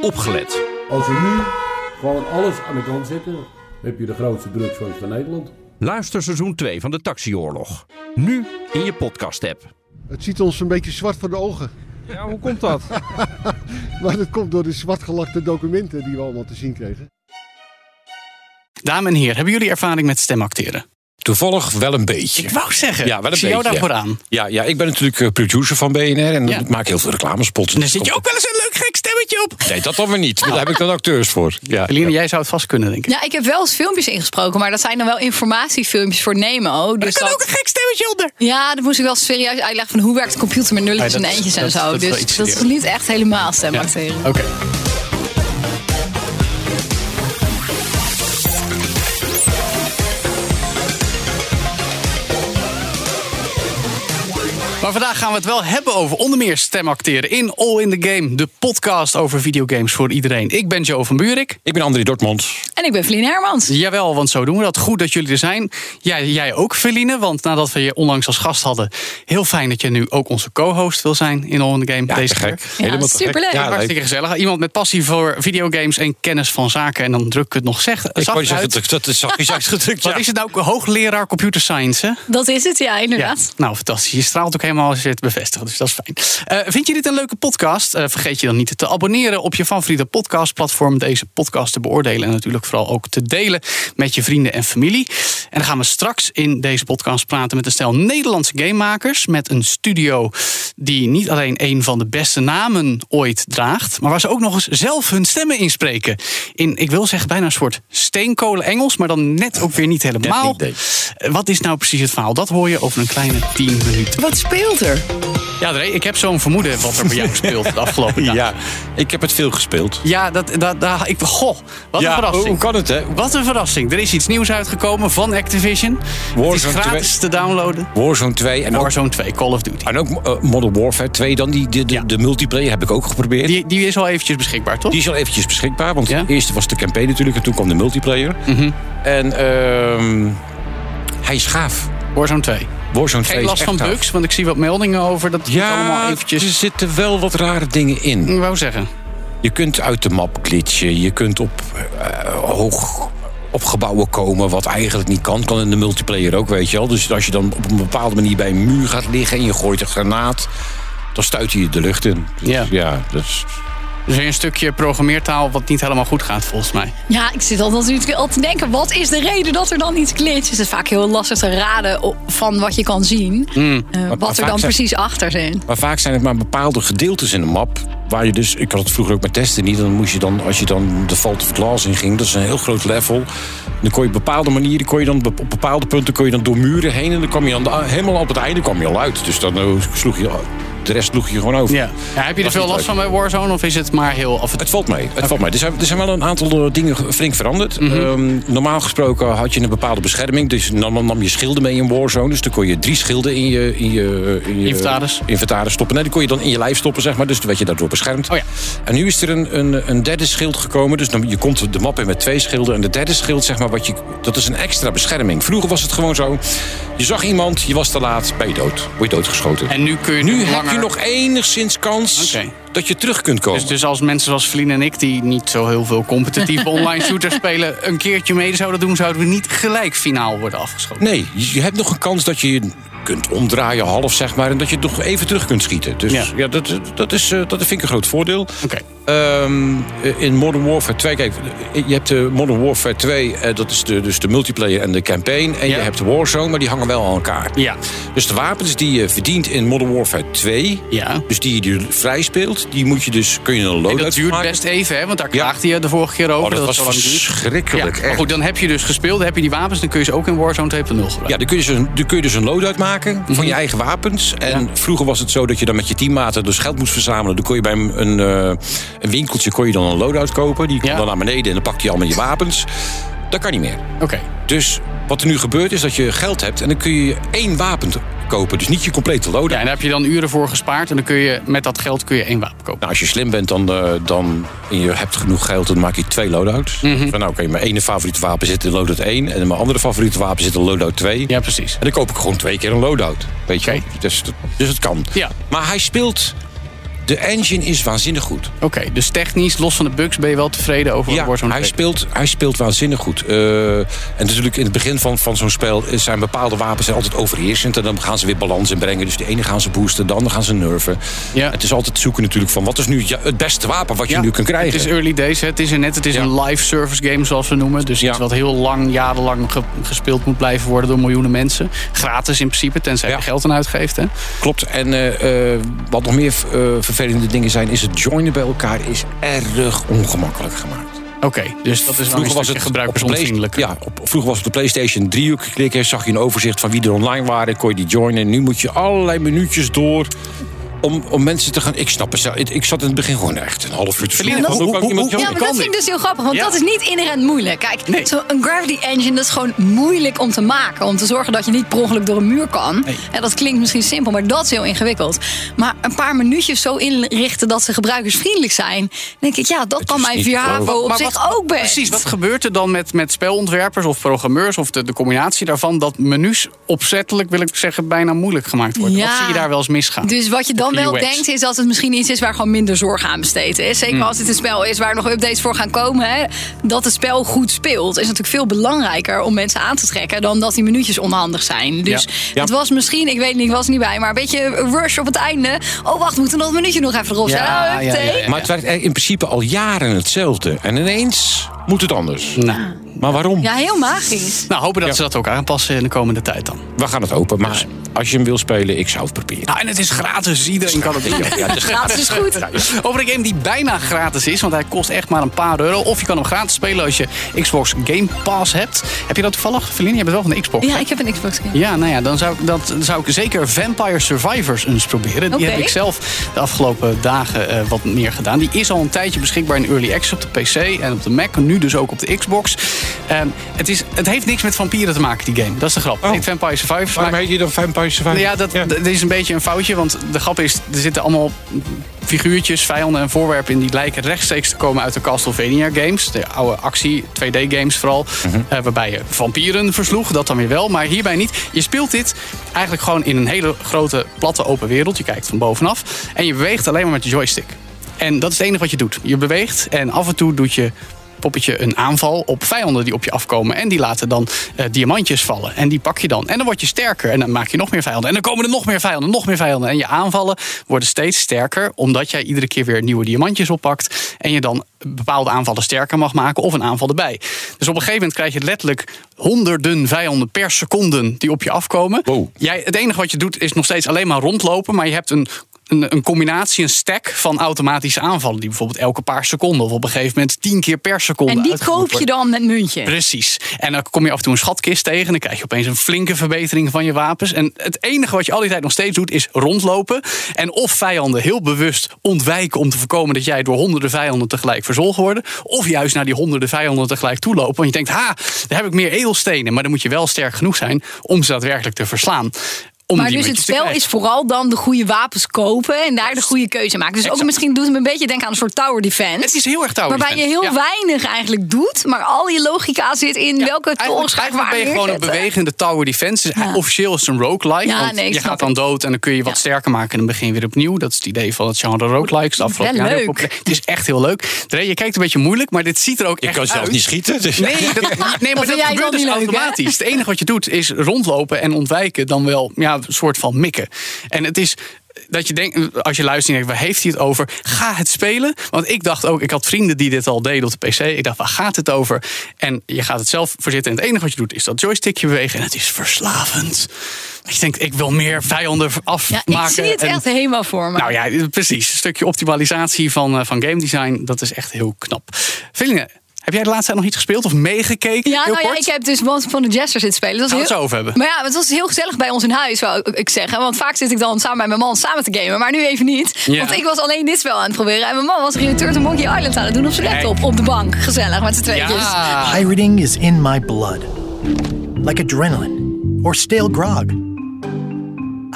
opgelet. Als we nu gewoon alles aan de kant zetten, heb je de grootste drugsfans van Nederland. Luister seizoen 2 van de Taxioorlog. Nu in je podcast-app. Het ziet ons een beetje zwart voor de ogen. Ja, hoe komt dat? Maar dat komt door de zwartgelakte documenten die we allemaal te zien kregen. Dames en heren, hebben jullie ervaring met stemacteren? Toevallig wel een beetje. Ik wou zeggen, Ja, wel een ik zie jou beetje, daarvoor ja. aan. Ja, ja, ik ben natuurlijk eh, producer van BNR en Ja. maak heel veel reclamespots. En daar zit je ook wel eens een leuk gek stemmetje op. Nee, dat dan weer niet. Daar heb ik dan acteurs voor. Ja. Eline, jij zou het vast kunnen, denk ik. Ja, ik heb wel eens filmpjes ingesproken, maar dat zijn dan wel informatiefilmpjes voor Nemo. Dus dat, gek stemmetje onder. ja, dat moest ik wel serieus uitleggen van hoe werkt de computer met nulletjes en eentjes en zo. dat is wel dus dat is serieus. niet echt helemaal stemacteren. Oké. Maar vandaag gaan we het wel hebben over onder meer stemacteren in All in the Game, de podcast over videogames voor iedereen. Ik ben Joe van Buurik. Ik ben André Dortmund. En ik ben Feline Hermans. Jawel, want zo doen we dat. Goed dat jullie er zijn. Jij, jij ook, Feline, want nadat we je onlangs als gast hadden, heel fijn dat je nu ook onze co-host wil zijn in All in the Game Ja, deze keer. gek. Ja, Helemaal superleuk. Ja. Hartstikke gezellig. Iemand met passie voor videogames en kennis van zaken. En dan druk ik het nog zeg, Ik zacht zeggen, uit. dat, dat is zachtjes uitgedrukt. Wat is het nou? Hoogleraar computer science, hè? Dat is het, ja, inderdaad. Nou, fantastisch. Je straalt ook helemaal als je het bevestigt. Dus dat is fijn. Eh, vind je dit een leuke podcast? Eh, vergeet je dan niet te abonneren op je favoriete podcastplatform. Deze podcast te beoordelen en natuurlijk vooral ook te delen met je vrienden en familie. En dan gaan we straks in deze podcast praten met een stel Nederlandse gamemakers. Met een studio die niet alleen een van de beste namen ooit draagt. Maar waar ze ook nog eens zelf hun stemmen inspreken. In, ik wil zeggen, bijna een soort steenkolen Engels. Maar dan net ook weer niet helemaal. Wat is nou precies het verhaal? Dat hoor je over een kleine 10 minuten. Wat speelt er? Ja, ik heb zo'n vermoeden wat er bij jou speelt de afgelopen dagen. Ja, ik heb het veel gespeeld. Ja, dat, dat, dat, ik, goh, wat ja, een verrassing. Hoe kan het, hè? Wat een verrassing. Er is iets nieuws uitgekomen van Activision. het is Warzone gratis 2. te downloaden. Warzone 2 en ook, Warzone 2, Call of Duty. en ook eh, Modern Warfare 2 dan. Die, de, de, Ja. de multiplayer heb ik ook geprobeerd. Die, Die, die is al eventjes beschikbaar, toch? is al eventjes beschikbaar. Want Ja? de eerste was de campaign natuurlijk en toen kwam de multiplayer. Mhm. En ehm, hij is gaaf. Warzone 2. Warzone 2 Geen is last van bugs, want ik zie wat meldingen over dat het allemaal Ja, eventjes... er zitten wel wat rare dingen in. Ik wou zeggen. Je kunt uit de map glitchen. Je kunt op eh, hoog op gebouwen komen, wat eigenlijk niet kan. Kan in de multiplayer ook, weet je wel. Dus als je dan op een bepaalde manier bij een muur gaat liggen... en je gooit een granaat, dan stuit hij je de lucht in. Dus Ja. ja, dat is... Er is weer een stukje programmeertaal wat niet helemaal goed gaat, volgens mij. Ja, ik zit al natuurlijk al te denken, wat is de reden dat er dan iets glitcht? Het is vaak heel lastig te raden van wat je kan zien. Hmm. eh, wat er dan zijn- precies achter zit. Maar vaak zijn het maar bepaalde gedeeltes in de map... waar je dus... Ik had het vroeger ook met testen niet. Dan moest je dan, als je dan de Vault of Glass in ging... dat is een heel groot level... Dan kon je op bepaalde manieren, kon je dan op bepaalde punten kon je dan door muren heen en dan kwam je dan helemaal op het einde kwam je al uit. Dus dan eh, sloeg je de rest sloeg je gewoon over. Ja. Ja, heb je er veel last leuk. van bij Warzone of is het maar heel... Of het... Het valt mee. Het valt mee. Er, zijn, er zijn wel een aantal eh, dingen flink veranderd. Mhm. Ehm, normaal gesproken had je een bepaalde bescherming. Dus nam, nam je schilden mee in Warzone. Dus dan kon je drie schilden in je, in je, in je Inventaris. inventaris stoppen. Nee, die kon je dan in je lijf stoppen, zeg maar. Dus dan werd je daardoor beschermd. Oh ja. En nu is er een, een, een derde schild gekomen. Dus dan, je komt de map in met twee schilden. En de derde schild, zeg maar, wat je, dat is een extra bescherming. Vroeger was het gewoon zo. Je zag iemand, je was te laat, ben je dood. Word je doodgeschoten. En nu kun je nu heb je nog enigszins kans Oké. dat je terug kunt komen. Dus, dus als mensen zoals Vlien en ik, die niet zo heel veel competitieve online shooters spelen, een keertje mee zouden doen, zouden we niet gelijk finaal worden afgeschoten. Nee, je je hebt nog een kans dat je je kunt omdraaien, half zeg maar. En dat je nog even terug kunt schieten. Dus Ja. ja, dat, dat, is, eh, dat vind ik een groot voordeel. Oké. Ehm, in Modern Warfare 2, kijk, je hebt de Modern Warfare 2, eh, dat is de, dus de multiplayer en de campaign. En Ja. je hebt de Warzone, maar die hangen wel aan elkaar. Ja. Dus de wapens die je verdient in Modern Warfare 2, Ja. dus die je vrij speelt, die moet je dus, kun je een En loadout dat duurt maken. best even, hè? Want daar Ja. klaagde je de vorige keer over. Oh, dat was verschrikkelijk, Ja, maar echt. goed, dan heb je dus gespeeld, dan heb je die wapens, dan kun je ze ook in Warzone 2.0 gebruiken. Ja, dan kun je, dus een, dan kun je dus een loadout maken van je eigen wapens. En Mhm. Ja. vroeger was het zo dat je dan met je teammaten dus geld moest verzamelen. Dan kon je bij een, een, eh, een winkeltje kon je dan een loadout kopen. Die kwam Ja. dan naar beneden en dan pakte je allemaal je wapens. Dat kan niet meer. Oké. Dus wat er nu gebeurt is dat je geld hebt en dan kun je één wapen kopen. Dus niet je complete loadout. Ja, en daar heb je dan uren voor gespaard en dan kun je met dat geld kun je één wapen kopen. Nou, als je slim bent dan, eh, dan, en je hebt genoeg geld, dan maak je twee loadouts. Mhm. Van, nou, oké, mijn ene favoriete wapen zit in loadout 1 en mijn andere favoriete wapen zit in loadout 2. Ja, precies. En dan koop ik gewoon twee keer een loadout. Weet je? Dus, dus het kan. Ja. Maar hij speelt De engine is waanzinnig goed. Oké, dus technisch, los van de bugs, ben je wel tevreden over wat Ja, Warzone hij speelt, hij speelt waanzinnig goed. Eh, en natuurlijk in het begin van, van zo'n spel zijn bepaalde wapens zijn altijd overheersend. En dan gaan ze weer balans inbrengen. Dus de ene gaan ze boosten, de andere gaan ze nerven. Ja. Het is altijd zoeken natuurlijk van wat is nu het beste wapen wat je Ja, nu kunt krijgen. Het is early days, hè. het is er net, het is Ja. een live service game zoals we noemen. Dus iets wat heel lang, jarenlang ge- gespeeld moet blijven worden door miljoenen mensen. Gratis in principe, tenzij je geld aan uitgeeft. Hè. Klopt. En eh, eh, wat nog meer eh, vervelende dingen zijn, is het joinen bij elkaar is erg ongemakkelijk gemaakt. Oké, dus dat is dan een stukje gebruikersonvriendelijk. Ja, op, vroeger was het op de PlayStation 3 uur klikken, zag je een overzicht van wie er online waren, kon je die joinen. Nu moet je allerlei minuutjes door. Om, om mensen te gaan. Ik snap het. zelf. Ik, ik zat in het begin gewoon echt een half uur te Verliezen. Hoe- Hoe hoe- Ja, joinen? maar dat vind ik dus heel grappig, want Ja. dat is niet inherent moeilijk. Kijk, Nee. zo'n Gravity Engine dat is gewoon moeilijk om te maken. Om te zorgen dat je niet per ongeluk door een muur kan. Nee. En dat klinkt misschien simpel, maar dat is heel ingewikkeld. Maar een paar minuutjes zo inrichten dat ze gebruikersvriendelijk zijn. denk ik, ja, dat Het kan mijn niet VR te op zich ook best. Precies, wat gebeurt er dan met, met spelontwerpers of programmeurs of de, de combinatie daarvan dat menus opzettelijk, wil ik zeggen, bijna moeilijk gemaakt worden? Ja. Wat zie je daar wel eens misgaan? Dus wat je dan Op wel UX. denkt is dat het misschien iets is waar gewoon minder zorg aan besteed is. Hmm. Zeker als het een spel is waar nog updates voor gaan komen. Hè, dat het spel goed speelt is natuurlijk veel belangrijker om mensen aan te trekken dan dat die minuutjes onhandig zijn. Dus Ja. Ja. het was misschien, ik weet niet, ik was er niet bij, maar een beetje een rush op het einde. Oh wacht, moeten we nog een minuutje nog even erop Ja? Oh, ja, ja, update. ja. Maar het werkt in principe al jaren hetzelfde. En ineens moet het anders. Nou, Maar waarom? Ja, heel magisch. nou, hopen dat Ja. ze dat ook aanpassen in de komende tijd dan. We gaan het open. Maar als je hem wil spelen, ik zou het proberen. Nou, en het is gratis. Iedereen kan het doen. Ja, het is Gratis is goed. Over een game die bijna gratis is, want hij kost echt maar een paar euro. Of je kan hem gratis spelen als je Xbox Game Pass hebt. Heb je dat toevallig, Feline? Je bent wel van de Xbox. Ja, hè? ik heb een Xbox game. Ja, nou ja, dan zou ik, dat, dan zou ik zeker Vampire Survivors eens proberen. Die heb ik zelf de afgelopen dagen eh, wat meer gedaan. Die is al een tijdje beschikbaar in Early Access op de PC en op de Mac. Nu dus ook op de Xbox. Ehm, het, is, het heeft niks met vampieren te maken, die game. Dat is de grap. Het Oh. heet Vampire Survivors. Waarom maar- heet je dan Vampire Survivor? ja, dat, dat is een beetje een foutje. Want de grap is, er zitten allemaal figuurtjes, vijanden en voorwerpen in... die lijken rechtstreeks te komen uit de Castlevania games. De oude actie, 2D-games vooral. eh, waarbij je vampieren versloeg, dat dan weer wel. Maar hierbij niet. Je speelt dit eigenlijk gewoon in een hele grote, platte, open wereld. Je kijkt van bovenaf. En je beweegt alleen maar met de joystick. En dat is het enige wat je doet. Je beweegt en af en toe doet je poppetje een aanval op vijanden die op je afkomen. En die laten dan eh, diamantjes vallen. En die pak je dan. En dan word je sterker. En dan maak je nog meer vijanden. En dan komen er nog meer vijanden, nog meer vijanden. En je aanvallen worden steeds sterker. Omdat jij iedere keer weer nieuwe diamantjes oppakt. En je dan bepaalde aanvallen sterker mag maken. Of een aanval erbij. Dus op een gegeven moment krijg je letterlijk honderden vijanden per seconde die op je afkomen. Wow. Jij, het enige wat je doet is nog steeds alleen maar rondlopen. Maar je hebt een een, een combinatie, een stack van automatische aanvallen. Die bijvoorbeeld elke paar seconden of op een gegeven moment tien keer per seconde. En die koop je dan met muntje. Precies. En dan kom je af en toe een schatkist tegen. En dan krijg je opeens een flinke verbetering van je wapens. En het enige wat je al die tijd nog steeds doet is rondlopen. En of vijanden heel bewust ontwijken om te voorkomen dat jij door honderden vijanden tegelijk verzolgen worden. Of juist naar die honderden vijanden tegelijk toe lopen. Want je denkt, ha, daar heb ik meer edelstenen. Maar dan moet je wel sterk genoeg zijn om ze daadwerkelijk te verslaan. Om Maar die dus het spel is vooral dan de goede wapens kopen en daar de goede keuze maken. Dus ook misschien doet het me een beetje denken aan een soort tower defense. Het is heel erg tower Waarbij je defense, heel ja. weinig eigenlijk doet, maar al je logica zit in Ja, welke torens eigenlijk, ga ik eigenlijk waar ben je gewoon een bewegende tower defense. Dus Ja. Officieel is het een roguelike. Ja, want nee, je gaat dan het. dood en dan kun je wat Ja. sterker maken. En dan begin je weer opnieuw. Dat is het idee van het genre roguelikes. De afgelopen heel. Het is echt heel leuk. Dre, je kijkt een beetje moeilijk, maar dit ziet er ook Ik echt kan zelf uit. niet schieten. Dus Nee, dat, nee maar dat dan gebeurt dus hè? automatisch. Het enige wat je doet is rondlopen en ontwijken. Dan wel ja, een soort van mikken. En het is dat je denkt, als je luistert en denkt, waar heeft hij het over? Ga het spelen. Want ik dacht ook, ik had vrienden die dit al deden op de PC. Ik dacht, waar gaat het over? En je gaat het zelf verzitten. En het enige wat je doet is dat joystickje bewegen. En het is verslavend. Dat je denkt, ik wil meer vijanden afmaken. Ja, ik zie het En- echt helemaal voor me. nou ja, precies. Een stukje optimalisatie van, eh, van game design. Dat is echt heel knap. Veline, heb jij de laatste tijd nog iets gespeeld of meegekeken? Ja, nou ja, ik heb dus Once Upon a Jester zitten spelen. Dat was het over hebben. Maar ja, het was heel gezellig bij ons in huis, wou ik zeggen. Want vaak zit ik dan samen met mijn man samen te gamen. Maar nu even niet. Ja. Want ik was alleen dit spel aan het proberen. En mijn man was Return to Monkey Island aan het doen op zijn laptop. Op de bank. Gezellig, met z'n tweetjes. Ja. Pirating is in my blood, like adrenaline or stale grog.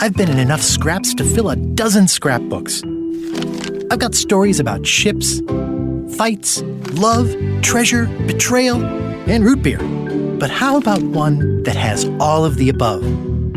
I've been in enough scraps to fill a dozen scrapbooks. I've got stories about ships, fights, love, treasure, betrayal, and root beer. But how about one that has all of the above?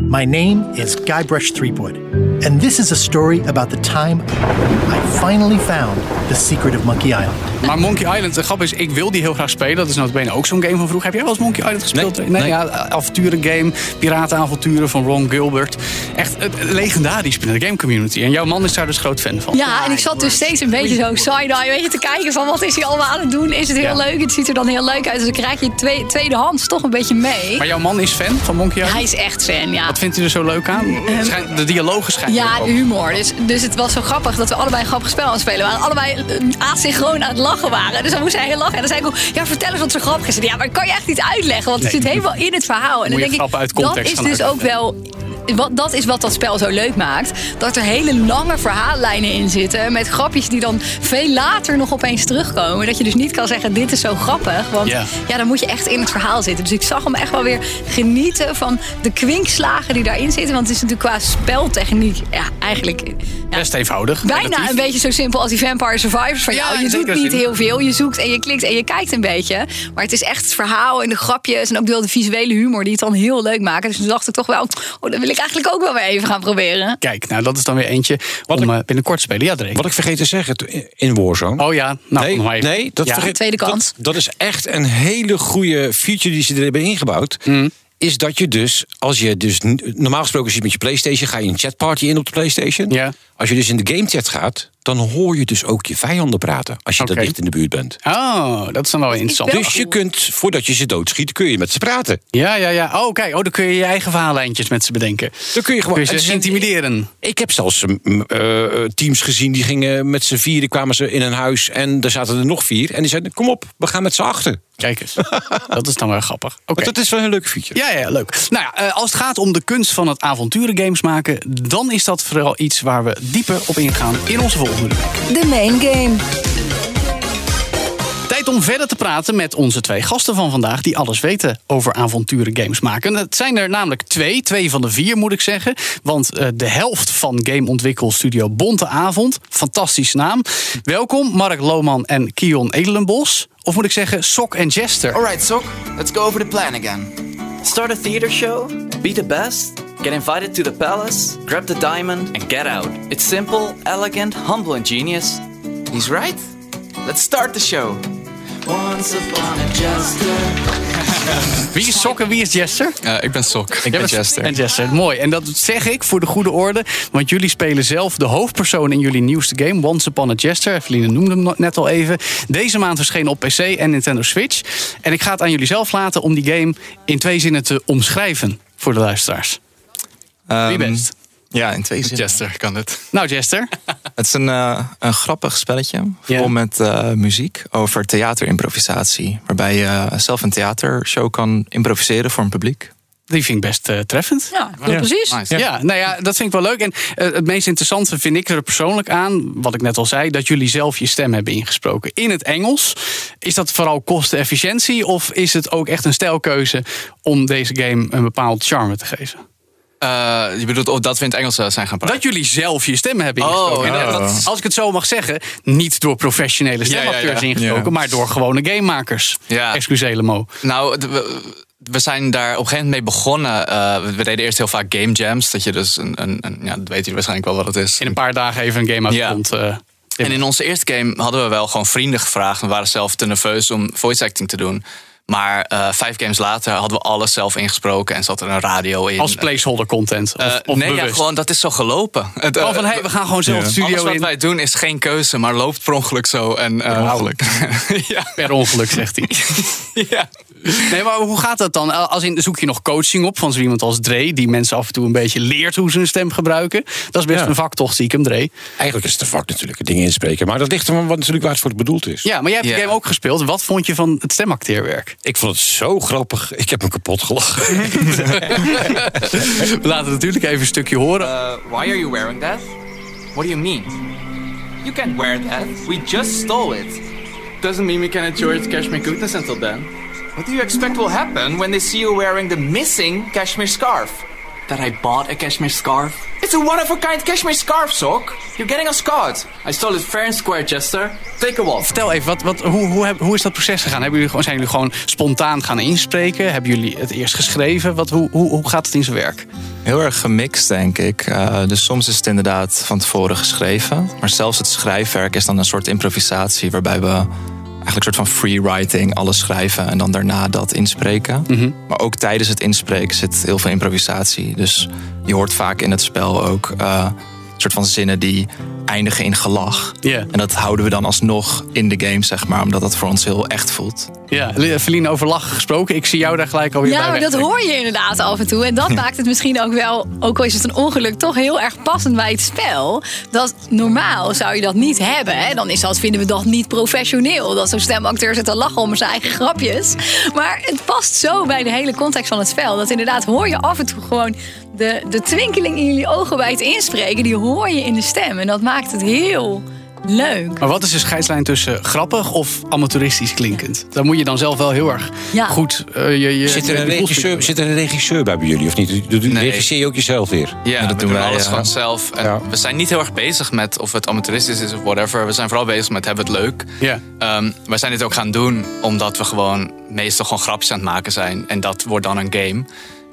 My name is Guybrush Threepwood, And this is a story about the time I finally found the secret of Monkey Island. Maar Monkey Island, de grap is, ik wil die heel graag spelen. Dat is notabene ook zo'n game van vroeger. Heb jij wel eens Monkey Island gespeeld? Nee, nee. ja, avonturengame, piratenavonturen van Ron Gilbert. Echt een legendarisch binnen de game community. En jouw man is daar dus groot fan van. Ja, en ik zat dus steeds een beetje zo side-eye weet je, te kijken van wat is hij allemaal aan het doen. Is het heel Ja. leuk? Het ziet er dan heel leuk uit. Dus dan krijg je twee, tweedehands toch een beetje mee. Maar jouw man is fan van Monkey Island? Hij is echt fan, ja. Wat vindt u er zo leuk aan? Schijnt- De dialogen schijnen Ja, de humor. Dus, dus het was zo grappig dat we allebei een grappig spel aan het spelen waren. Allebei eh, asynchroon aan het lachen waren. Dus dan moest hij heel lachen. En dan zei ik ook, ja, vertel eens wat zo grappig is. En Ja, maar kan je echt niet uitleggen, want het Nee. zit helemaal in het verhaal. En dan denk ik, dat is dus ook wel... Wat, dat is wat dat spel zo leuk maakt. Dat er hele lange verhaallijnen in zitten. Met grapjes die dan veel later nog opeens terugkomen. Dat je dus niet kan zeggen, dit is zo grappig. Want Ja. ja, dan moet je echt in het verhaal zitten. Dus ik zag hem echt wel weer genieten van de kwinkslagen die daarin zitten. Want het is natuurlijk qua speltechniek ja, eigenlijk... Ja, Best eenvoudig. Bijna relatief. een beetje zo simpel als die Vampire Survivors van jou. Je doet niet zin. heel veel. Je zoekt en je klikt en je kijkt een beetje. Maar het is echt het verhaal en de grapjes en ook wel de visuele humor die het dan heel leuk maken. Dus toen dacht ik toch wel, oh, dat wil ik eigenlijk ook wel weer even gaan proberen. Kijk, nou dat is dan weer eentje Wat om ik- eh, binnenkort te spelen. Ja, Drake. Wat ik vergeten te zeggen in Warzone. Oh ja, nou nee, nog maar even. nee, dat Ja. vergeet, Tweede kans. Dat, dat is echt een hele goede feature die ze er hebben ingebouwd. Mm. Is dat je dus, als je dus normaal gesproken zit met je PlayStation, ga je een chatparty in op de PlayStation. Ja. Als je dus in de game chat gaat, dan hoor je dus ook je vijanden praten. Als je dat dicht in de buurt bent. Oh, dat is dan wel interessant. wel- Dus je kunt, voordat je ze doodschiet, kun je met ze praten. Ja, ja, ja. Oh, kijk, oh, dan kun je je eigen verhaallijntjes met ze bedenken. Dan kun je gewoon. Kun je ze intimideren. Ik heb zelfs mm, eh, teams gezien die gingen met z'n vieren, kwamen ze in een huis en daar zaten er nog vier. En die zeiden: Kom op, we gaan met z'n achter. Kijk eens. dat is dan wel grappig. Oké. Dat is wel een leuke feature. Ja, ja, leuk. Nou ja, eh, als het gaat om de kunst van het avonturengames maken, dan is dat vooral iets waar we dieper op ingaan in onze volgende. De main game. Tijd om verder te praten met onze twee gasten van vandaag... die alles weten over avonturengames maken. Het zijn er namelijk twee, twee van de vier moet ik zeggen. Want eh, de helft van gameontwikkelstudio Bonte Avond, fantastische naam. Welkom Mark Lohman en Kion Edelenbos. Of moet ik zeggen Sok en Jester. Alright, Sok, let's go over the plan again. Start a theater show, be the best, get invited to the palace, grab the diamond, and get out. It's simple, elegant, humble, and genius. He's right. Let's start the show. Once upon a jester. Wie is Sok en wie is Jester? ik ben Sok. Ik ben bent- Jester. En Jester, mooi. En dat zeg ik voor de goede orde. Want jullie spelen zelf de hoofdpersoon in jullie nieuwste game, Once Upon a Jester. Eveline noemde hem net al even. Deze maand verscheen op PC en Nintendo Switch. En ik ga het aan jullie zelf laten om die game in twee zinnen te omschrijven voor de luisteraars. Wie Ehm, best? Ja, in twee zinnen. Jester kan het. Nou, Jester. Het is een, eh, een grappig spelletje. Vol met eh, muziek over theaterimprovisatie. Waarbij je zelf een theatershow kan improviseren voor een publiek. Die vind ik best eh, treffend. Ja, precies. Ja. nou ja, dat vind ik wel leuk. En eh, het meest interessante vind ik er persoonlijk aan, wat ik net al zei, dat jullie zelf je stem hebben ingesproken in het Engels. Is dat vooral kostenefficiëntie of is het ook echt een stijlkeuze om deze game een bepaald charme te geven? Eh, je bedoelt of dat we in het Engels eh, zijn gaan praten? Dat jullie zelf je stem hebben Oh, ingesproken. ja, dat Als ik het zo mag zeggen, niet door professionele Ja, ja, ja. stemacteurs ingesproken, maar door gewone gamemakers. Ja. Excuseer Mo. Nou, we, zijn daar op een gegeven moment mee begonnen. Eh, we, deden eerst heel vaak game jams. Dat je dus een, een, een ja, dat weet je waarschijnlijk wel wat het is. In een paar dagen even een game Ja. uitkomt. En in onze eerste game hadden we wel gewoon vrienden gevraagd. We waren zelf te nerveus om voice acting te doen. Maar eh, vijf games later hadden we alles zelf ingesproken en zat er een radio in. als placeholder content. Of, Eh, of nee, ja, gewoon dat is zo gelopen. Het, Gewoon eh, van, hey, we gaan gewoon zelf de studio Alles wat in. wij doen is geen keuze, maar loopt per ongeluk zo. En, eh, Per ongeluk. ja. Per ongeluk, zegt hij. ja. Nee, maar hoe gaat dat dan? Als in, zoek je nog coaching op van zo iemand als Dre... die mensen af en toe een beetje leert hoe ze hun stem gebruiken? Dat is best Ja. een vak toch, stiekem, Dre? Eigenlijk is het een vak natuurlijk, dingen inspreken. Maar dat ligt er wat natuurlijk waar het voor bedoeld is. Ja, maar jij hebt de game ook gespeeld. Wat vond je van het stemacteerwerk? Ik vond het zo grappig. Ik heb me kapot gelachen. We laten natuurlijk even een stukje horen. Uh, why are you wearing that? What do you mean? You can't wear that. We just stole it. Doesn't mean we can enjoy its cashmere goodness until then. What do you expect will happen when they see you wearing the missing cashmere scarf? That I bought a cashmere scarf? It's a one-of-a-kind cashmere scarf, Sok. You're getting us caught. I stole it fair and square, Jester. Take a walk. Vertel even, wat, wat, hoe, hoe, heb- hoe is dat proces gegaan? Hebben jullie, gewoon- zijn jullie gewoon spontaan gaan inspreken? Hebben jullie het eerst geschreven? Wat, hoe, hoe, hoe gaat het in zijn werk? Heel erg gemixt, denk ik. Eh, dus soms is het inderdaad van tevoren geschreven. Maar zelfs het schrijfwerk is dan een soort improvisatie... waarbij we eigenlijk een soort van free writing alles schrijven... en dan daarna dat inspreken. Maar ook tijdens het inspreken zit heel veel improvisatie. Dus je hoort vaak in het spel ook... eh, soort van zinnen die eindigen in gelach. Ja. En dat houden we dan alsnog in de game, zeg maar... omdat dat voor ons heel echt voelt. Ja, Feline, over lachen gesproken. Ik zie jou daar gelijk alweer bij Ja, dat hoor je inderdaad af en toe. En dat maakt het misschien ook wel, ook al is het een ongeluk, toch heel erg passend bij het spel. Dat normaal zou je dat niet hebben. Hè? Dan is dat, vinden we dat niet professioneel. Dat zo'n stemacteur zit te lachen om zijn eigen grapjes. Maar het past zo bij de hele context van het spel. Dat inderdaad hoor je af en toe gewoon de, de twinkeling in jullie ogen bij het inspreken. Die hoor je in de stem. En dat maakt het heel leuk. Maar wat is de scheidslijn tussen grappig of amateuristisch klinkend? Daar moet je dan zelf wel heel erg Ja. goed eh, je, je, Zit er, een regisseur, zit er een regisseur bij bij jullie of niet? Doe- doe- Nee. Regisseer je ook jezelf weer? Ja, dat we doen doen wij, alles ja. gewoon zelf. En We zijn niet heel erg bezig met of het amateuristisch is of whatever. We zijn vooral bezig met hebben we het leuk. Ja. Ehm, wij zijn dit ook gaan doen omdat we gewoon meestal gewoon grapjes aan het maken zijn. En dat wordt dan een game.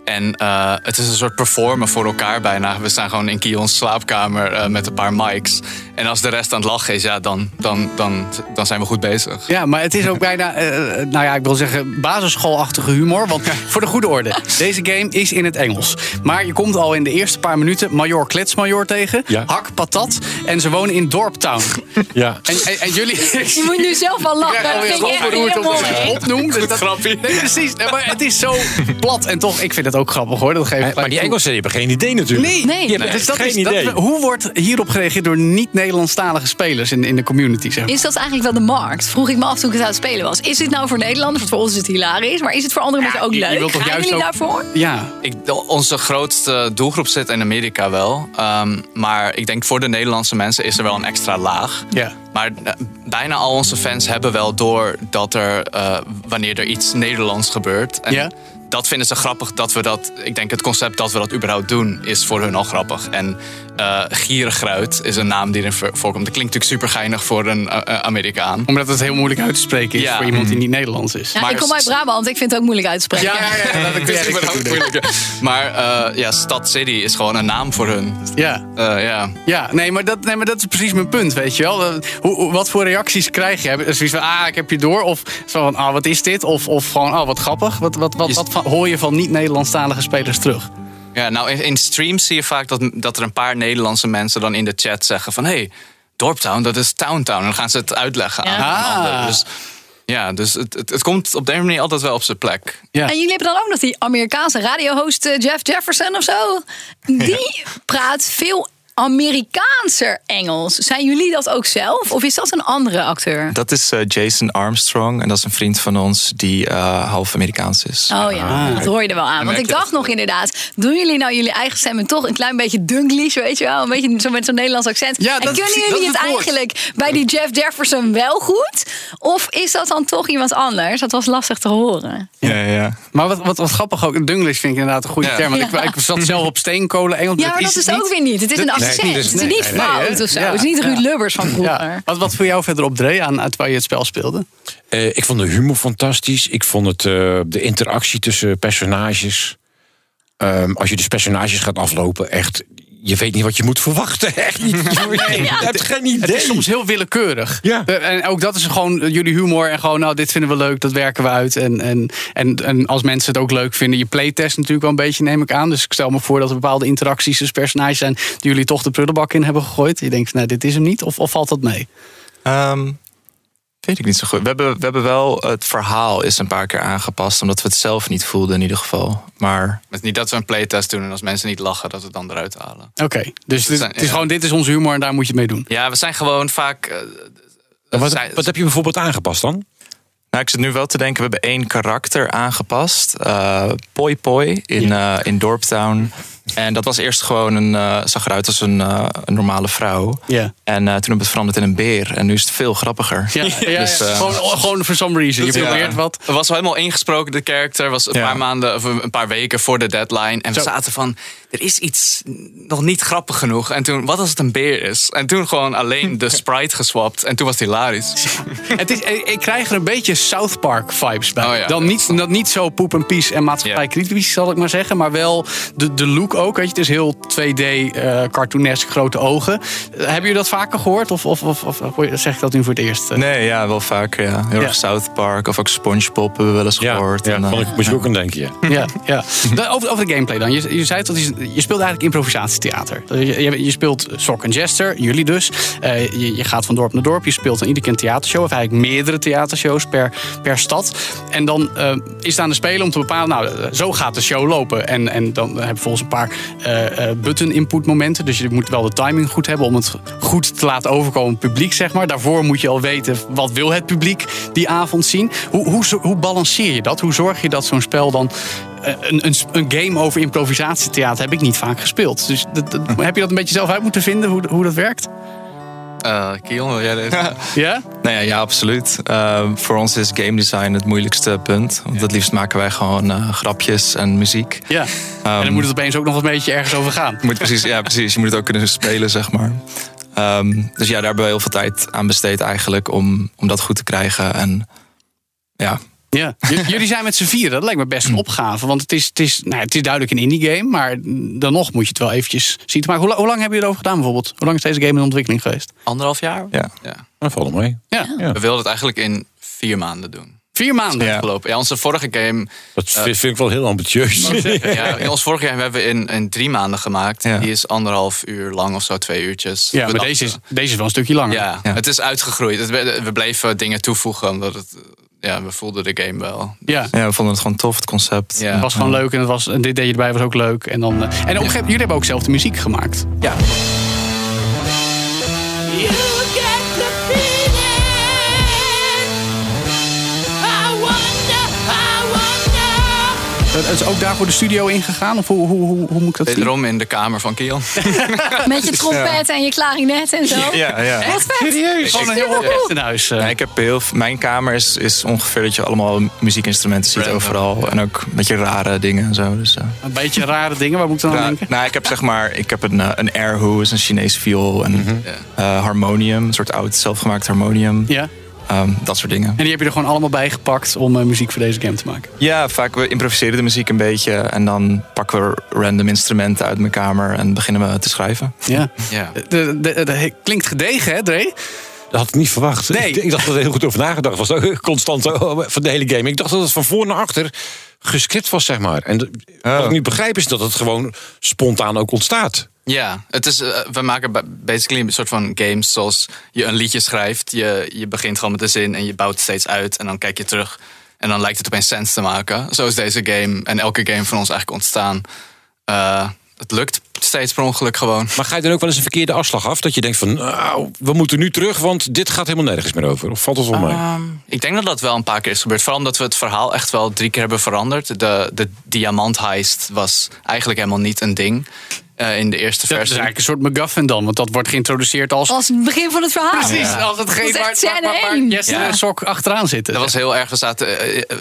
En eh, het is een soort performen voor elkaar bijna. We staan gewoon in Kion's slaapkamer eh, met een paar mics. En als de rest aan het lachen is, ja, dan, dan, dan, dan zijn we goed bezig. Ja, maar het is ook bijna, eh, nou ja, ik wil zeggen basisschoolachtige humor. Want voor de goede orde, deze game is in het Engels. Maar je komt al in de eerste paar minuten Major Kletsmajor tegen. Ja. Hak patat. En ze wonen in Dorptown. Ja. En, en, en jullie... Je moet nu zelf wel lachen. Ik echt overroerd heel op opnoem. Dus dat, Grappie. Nee, precies. Nee, maar het is zo plat. En toch, ik vind het ook grappig hoor. Dat geef ik Maar, die. Engelsen hebben geen idee natuurlijk. Nee, Nee. Ja, dus dat geen is, dat- idee. hoe wordt hierop gereageerd door niet-Nederlandstalige spelers in, in de community? Zeg maar? Is dat eigenlijk wel de markt? Vroeg ik me af toen ik het aan het spelen was. Is dit nou voor Nederlanders? Want voor ons is het hilarisch. Maar is het voor andere mensen ook je- je leuk? wilt toch juist jullie ook- daarvoor? Ja, Ik, onze grootste doelgroep zit in Amerika wel. Ehm, maar ik denk voor de Nederlandse mensen is er wel een extra laag. Ja. Maar eh, bijna al onze fans hebben wel door dat er, eh, wanneer er iets Nederlands gebeurt. En Ja. Dat vinden ze grappig dat we dat. Ik denk het concept dat we dat überhaupt doen, is voor hun al grappig. En eh gierengruid is een naam die erin voor- voorkomt. Dat klinkt natuurlijk super geinig voor een eh, eh, Amerikaan. Omdat het heel moeilijk uit te spreken is Ja. voor iemand die niet Nederlands is. Ja, Maar ik kom uit Brabant. Ik vind het ook moeilijk uit te spreken. Ja, ja, ja, dat ook moeilijk. Maar eh, ja, Stad City is gewoon een naam voor hun. Ja. Eh, ja. Ja, nee maar, dat, nee, maar dat is precies mijn punt, weet je wel. Hoe, hoe- wat voor reacties krijg je? Heb je Zoiets van, ah, ik heb je door. Of zo van, ah, wat is dit? Of, of gewoon, ah, wat grappig. Wat, wat, wat, Je- wat van- hoor je van niet-Nederlandstalige spelers terug? Ja, nou in, in streams zie je vaak dat, dat er een paar Nederlandse mensen dan in de chat zeggen van... hey, Dorptown, dat is Towntown. En dan gaan ze het uitleggen aan Ja. een ander. Ah. Dus ja, dus het, het, het komt op de manier altijd wel op zijn plek. Ja. En jullie hebben dan ook nog die Amerikaanse radiohost eh, Jeff Jefferson of zo. Die praat veel Amerikaanser Engels. Zijn jullie dat ook zelf? Of is dat een andere acteur? Dat is eh, Jason Armstrong. En dat is een vriend van ons die eh, half Amerikaans is. Oh ja, dat hoor je er wel aan. Want ik dacht nog inderdaad, doen jullie nou jullie eigen stemmen toch een klein beetje Dunglish, weet je wel? Een beetje zo met zo'n Nederlands accent. Ja, en dat- kunnen jullie het eigenlijk bij die Jeff Jefferson wel goed? Of is dat dan toch iemand anders? Dat was lastig te horen. Ja, ja. Maar wat, wat, wat grappig ook, Dunglish vind ik inderdaad een goede Ja. term. Want Ja. ik, ik zat zelf op steenkolen Engels. Ja, maar dat is het ook weer niet. Het is een Nee, het dus- is nee, niet fout of zo. Ja, Het is niet Ruud ja. Lubbers van vroeger. Ja. Wat, wat voor jou verder op Dre aan uit waar je het spel speelde? Eh, ik vond de humor fantastisch. Ik vond het, eh, de interactie tussen personages. Ehm, als je dus personages gaat aflopen, echt. Je weet niet wat je moet verwachten. Echt niet. Je hebt geen idee. Het is soms heel willekeurig. Ja. Eh, En ook dat is gewoon eh, jullie humor. En gewoon, nou, dit vinden we leuk, dat werken we uit. En, en, en, en als mensen het ook leuk vinden, je playtest natuurlijk wel een beetje, neem ik aan. Dus ik stel me voor dat er bepaalde interacties tussen personages zijn die jullie toch de prullenbak in hebben gegooid. Je denkt, nou, dit is hem niet. Of, of valt dat mee? Ehm, weet ik niet zo goed. We hebben, we hebben wel het verhaal is een paar keer aangepast, omdat we het zelf niet voelden in ieder geval. Maar Het is niet dat we een playtest doen en als mensen niet lachen, dat we het dan eruit halen. Oké, dus dit- zijn- het is ja. gewoon, dit is onze humor en daar moet je het mee doen. Ja, we zijn gewoon vaak. eh, Wat, zijn- wat heb je bijvoorbeeld aangepast dan? nou, ik zit nu wel te denken, we hebben één karakter aangepast. eh Poi Poi in, eh, in Dorptown. En dat was eerst gewoon een, eh, zag eruit als een, eh, een normale vrouw. Ja. En eh, toen heb ik het veranderd in een beer. En nu is het veel grappiger. Ja, ja, Dus, ja. gewoon, gewoon for some reason. Je Ja. probeert wat. Het was wel helemaal ingesproken, de character. was een Ja. paar maanden of een paar weken voor de deadline. En we Zo. zaten van, er is iets nog niet grappig genoeg. En toen, wat als het een beer is? En toen gewoon alleen de sprite geswapt. En toen was het hilarisch. Het is, ik krijg er een beetje South Park vibes bij. Oh ja. Dan niet, dat niet zo poep en pies en maatschappij kritisch, zal ik maar zeggen. Maar wel de, de look ook. Weet je. Het is heel 2D, eh cartoonesk, grote ogen. Hebben jullie dat vaker gehoord? Of, of, of, of zeg ik dat nu voor het eerst? Nee, ja, wel vaker. Ja. Heel Ja. erg South Park of ook SpongeBob hebben we wel eens Ja, gehoord. ja, En, eh, vond ik, moest ik ook aan denken, ja. Ja, Over, over de gameplay dan. Je, je zei dat je, je speelt eigenlijk improvisatietheater. Je, je, je speelt Sok en Jester, jullie dus. Eh, je, je gaat van dorp naar dorp. Je speelt dan iedere keer een theatershow. Of eigenlijk meerdere theatershows per, per stad. En dan eh, is het aan de speler om te bepalen... nou, zo gaat de show lopen. En, en dan heb je volgens een paar eh, eh, button-input momenten. Dus je moet wel de timing goed hebben... om het goed te laten overkomen publiek, zeg maar. Daarvoor moet je al weten, wat wil het publiek die avond zien? Hoe, hoe, hoe balanceer je dat? Hoe zorg je dat zo'n spel dan eh, een, een, een game over improvisatietheater heb ik niet vaak gespeeld. Dus dat, dat- heb je dat een beetje zelf uit moeten vinden, hoe, hoe dat werkt? Eh Kiel, wil jij deze? Ja? Nou ja, ja absoluut. Eh, voor ons is game design het moeilijkste punt. Want het liefst maken wij gewoon eh, grapjes en muziek. Ja. en dan moet het opeens ook nog een beetje ergens over gaan. Moet precies, ja, precies. Je moet het ook kunnen spelen, zeg maar. Ehm, dus ja, daar hebben we heel veel tijd aan besteed eigenlijk om, om dat goed te krijgen. En ja, Ja. J- jullie zijn met z'n vieren, dat lijkt me best een opgave. Want het is, het is, nou, het is duidelijk een indie game, maar dan nog moet je het wel eventjes zien. Maar hoe, hoe lang hebben jullie erover gedaan bijvoorbeeld? Hoe lang is deze game in ontwikkeling geweest? Anderhalf jaar? ja. Ja. Dat valt wel mee. Ja. We wilden het eigenlijk in vier maanden doen. Vier maanden. Ja. Gelopen. Ja, onze vorige game... Dat vind vind ik wel heel ambitieus. Ja, in ons vorige game hebben we in, in drie maanden gemaakt. Ja. Die is anderhalf uur lang of zo, twee uurtjes. Ja, maar deze is, deze is wel een stukje langer. Ja, Ja. het is uitgegroeid. Het, we we bleven dingen toevoegen omdat het... Ja, we voelden de game wel. Ja. ja, we vonden het gewoon tof, het concept. Ja. Het was gewoon leuk en, het was, en dit deed je erbij was ook leuk. En, dan, eh, en op een gegeven moment, jullie hebben ook zelf de muziek gemaakt. Ja. Het is ook daar voor de studio ingegaan? Of hoe, hoe, hoe, hoe moet ik dat zien? Wederom in de kamer van Kiel. Met je trompet en je klarinet en zo. Ja, ja. Wat vet. Gewoon een heel orkest in huis. eh. Nee, ik heb heel, mijn kamer is, is ongeveer dat je allemaal muziekinstrumenten ziet Random. overal. En ook een beetje rare dingen en zo. Dus, eh. Een beetje rare dingen, waar moet ik dan aan denken? nou, ik heb zeg maar, ik heb een, eh, een airho, is een Chinees viool. En eh, harmonium, een soort oud zelfgemaakt harmonium. Ja. Ehm, dat soort dingen. En die heb je er gewoon allemaal bij gepakt om eh, muziek voor deze game te maken. Ja, vaak we improviseren de muziek een beetje. En dan pakken we random instrumenten uit mijn kamer en beginnen we te schrijven. Ja. Ja. De, de, de- klinkt gedegen, hè, Dre? Dat had ik niet verwacht. Nee. Ik, ik dacht dat er heel goed over nagedacht was. Constant oh, van de hele game. Ik dacht dat het van voor naar achter gescript was, zeg maar. En de- wat ik niet begrijp is dat het gewoon spontaan ook ontstaat. Ja, het is, eh, we maken ba- basically een soort van games zoals je een liedje schrijft. Je, je begint gewoon met de zin en je bouwt het steeds uit. En dan kijk je terug en dan lijkt het opeens sens te maken. Zo is deze game en elke game van ons eigenlijk ontstaan. Eh, het lukt steeds per ongeluk gewoon. Maar ga je dan ook wel eens een verkeerde afslag af? Dat je denkt van, nou, we moeten nu terug, want dit gaat helemaal nergens meer over. Of valt het wel mee? Ehm, ik denk dat dat wel een paar keer is gebeurd. Vooral omdat we het verhaal echt wel drie keer hebben veranderd. De, de diamantheist was eigenlijk helemaal niet een ding eh, in de eerste Dat is versie. eigenlijk een soort MacGuffin dan. Want dat wordt geïntroduceerd als... Als het begin van het verhaal. Precies, Ja. als hetgeen Dat is waar, waar, waar, waar Ja. en Sok achteraan zitten. Dat was heel erg. We zaten eh, eh,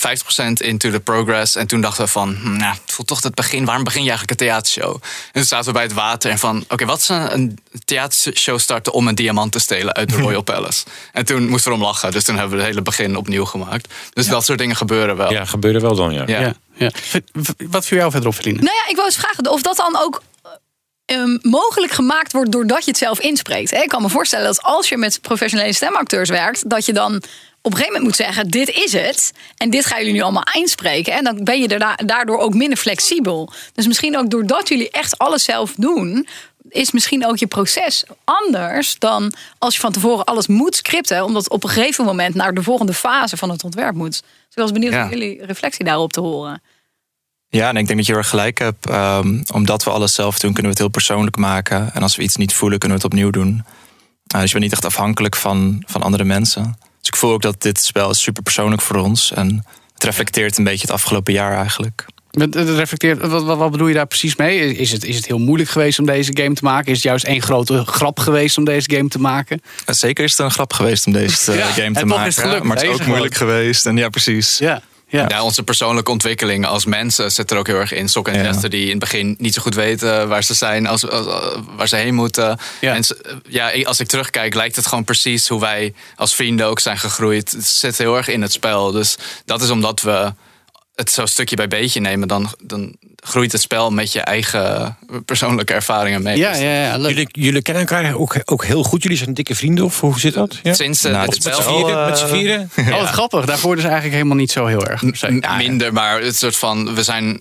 50% into the progress. En toen dachten we van, hm, nou, het voelt toch het begin. Waarom begin je eigenlijk een theatershow? En toen zaten we bij het water en van, oké, wat is een, een theatershow starten om een diamant te stelen uit de Royal Palace? En toen moesten we om lachen. Dus toen hebben we het hele begin opnieuw gemaakt. Dus dat soort dingen gebeuren wel. Ja, gebeurde wel dan, ja. Ja. ja, ja. Wat viel jou verder op, Feline? Nou ja, ik wou eens vragen of dat dan ook ehm, mogelijk gemaakt wordt doordat je het zelf inspreekt. Hè? Ik kan me voorstellen dat als je met professionele stemacteurs werkt, dat je dan op een gegeven moment moet zeggen: dit is het. En dit gaan jullie nu allemaal inspreken. En dan ben je daardoor ook minder flexibel. Dus misschien ook doordat jullie echt alles zelf doen. Is misschien ook je proces anders dan als je van tevoren alles moet scripten, omdat het op een gegeven moment naar de volgende fase van het ontwerp moet. Dus ik was benieuwd Ja. om jullie reflectie daarop te horen. Ja, en ik denk dat je er gelijk hebt. Ehm, omdat we alles zelf doen, kunnen we het heel persoonlijk maken. En als we iets niet voelen, kunnen we het opnieuw doen. Eh, dus je bent niet echt afhankelijk van, van andere mensen. Dus ik voel ook dat dit spel is super persoonlijk voor ons. En het reflecteert een beetje het afgelopen jaar eigenlijk. Wat, dat reflecteert, wat, wat, bedoel je daar precies mee? Is het, is het heel moeilijk geweest om deze game te maken? Is het juist één grote grap geweest om deze game te maken? Zeker is het een grap geweest om deze eh, Ja, game te maken. is het gelukt. maar het is ook moeilijk geweest. En ja, precies. Ja. Ja. Ja, onze persoonlijke ontwikkeling als mensen zit er ook heel erg in. Sok en Ja. Die in het begin niet zo goed weten waar ze zijn, als, als- waar ze heen moeten. Ja. En ja, als ik terugkijk, lijkt het gewoon precies hoe wij als vrienden ook zijn gegroeid. Het zit heel erg in het spel. Dus dat is omdat we het zo stukje bij beetje nemen, dan, dan groeit het spel met je eigen persoonlijke ervaringen mee. Ja, ja, ja, leuk. Jullie, jullie kennen elkaar ook, ook heel goed. Jullie zijn dikke vrienden, of hoe zit dat? Ja? Sinds eh, Nou, het Met spel z'n vieren? Met z'n vieren? Oh, wat grappig. Daarvoor dus eigenlijk helemaal niet zo heel erg. M- minder, maar het soort van, we zijn,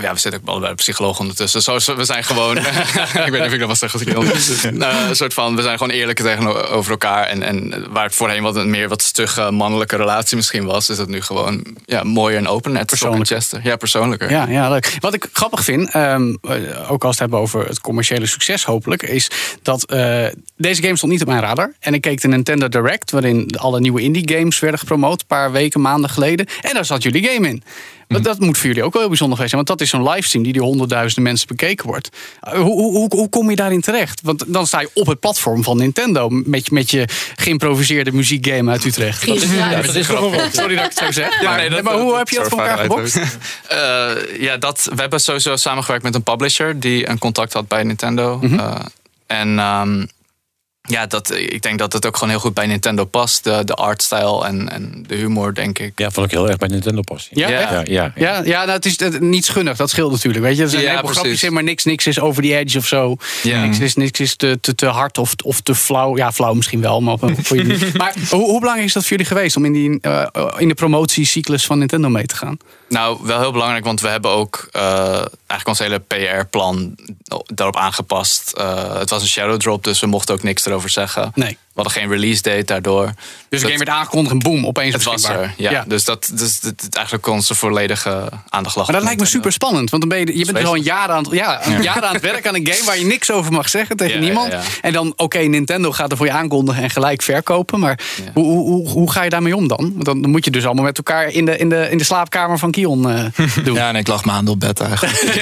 ja, we zitten ook wel bij de psycholoog ondertussen. Zo, we zijn gewoon, ik weet niet of ik dat was zeggen als ik heel- Nou, een soort van, we zijn gewoon eerlijk tegenover elkaar. En, en waar het voorheen wat een meer wat stugge mannelijke relatie misschien was, is dat nu gewoon ja, mooier en open. Net Persoonlijker. Chester. Ja, persoonlijker. Ja, ja, leuk. Wat ik grappig vind, ehm, eh, ook als we het hebben over het commerciële succes hopelijk, is dat eh, deze game stond niet op mijn radar. En ik keek de Nintendo Direct, waarin alle nieuwe indie games werden gepromoot, een paar weken, maanden geleden. En daar zat jullie game in. Maar Dat moet voor jullie ook wel heel bijzonder geweest zijn. Want dat is zo'n livestream die door honderdduizenden mensen bekeken wordt. Eh, Hoe, hoe, hoe, hoe kom je daarin terecht? Want dan sta je op het platform van Nintendo. Met, je- met je geïmproviseerde muziekgame uit Utrecht. Dat is, Ja, dat is. Sorry dat ik het zo zeg. Ja, maar, nee, dat- maar hoe heb je dat voor elkaar gebokst? Eh, ja, dat, we hebben sowieso samengewerkt met een publisher die een contact had bij Nintendo. Mhm. Eh, en ehm, ja, dat, ik denk dat het ook gewoon heel goed bij Nintendo past. De, de artstyle en, en de humor, denk ik. Ja, vond ik heel erg bij Nintendo passen. Ja, Ja. ja, ja. Ja, ja nou, het is eh, niet schunnig. Dat scheelt natuurlijk. Weet je, er zijn Ja, een heleboel precies. grapjes in, maar niks, niks is over die edge of zo. Ja. Niks is, niks is te, te, te hard of, of te flauw. Ja, flauw misschien wel, maar, voor jullie. maar hoe, hoe belangrijk is dat voor jullie geweest om in, die, eh, in de promotiecyclus van Nintendo mee te gaan? Nou, wel heel belangrijk, want we hebben ook eh, eigenlijk ons hele PR-plan daarop aangepast. Eh, het was een shadow drop, dus we mochten ook niks erover zeggen. Nee. We hadden geen release date daardoor. Dus de Dat- game werd aangekondigd en boom, opeens Het was beschikbaar. er, ja. Dus dat dus, eigenlijk onze volledige aandacht lag. Maar dat lijkt me super spannend. Want dan ben je, je bent er al een jaar aan, het- ja, een jaar aan het werk aan een game waar je niks over mag zeggen tegen Ja, niemand. ja, ja. En dan, oké, Nintendo gaat er voor je aankondigen en gelijk verkopen. Maar Ja. hoe, hoe, hoe, hoe ga je daarmee om dan? Want dan moet je dus allemaal met elkaar in de, in de, in de slaapkamer van Kion eh, doen. Ja, en ik lag maanden op bed eigenlijk.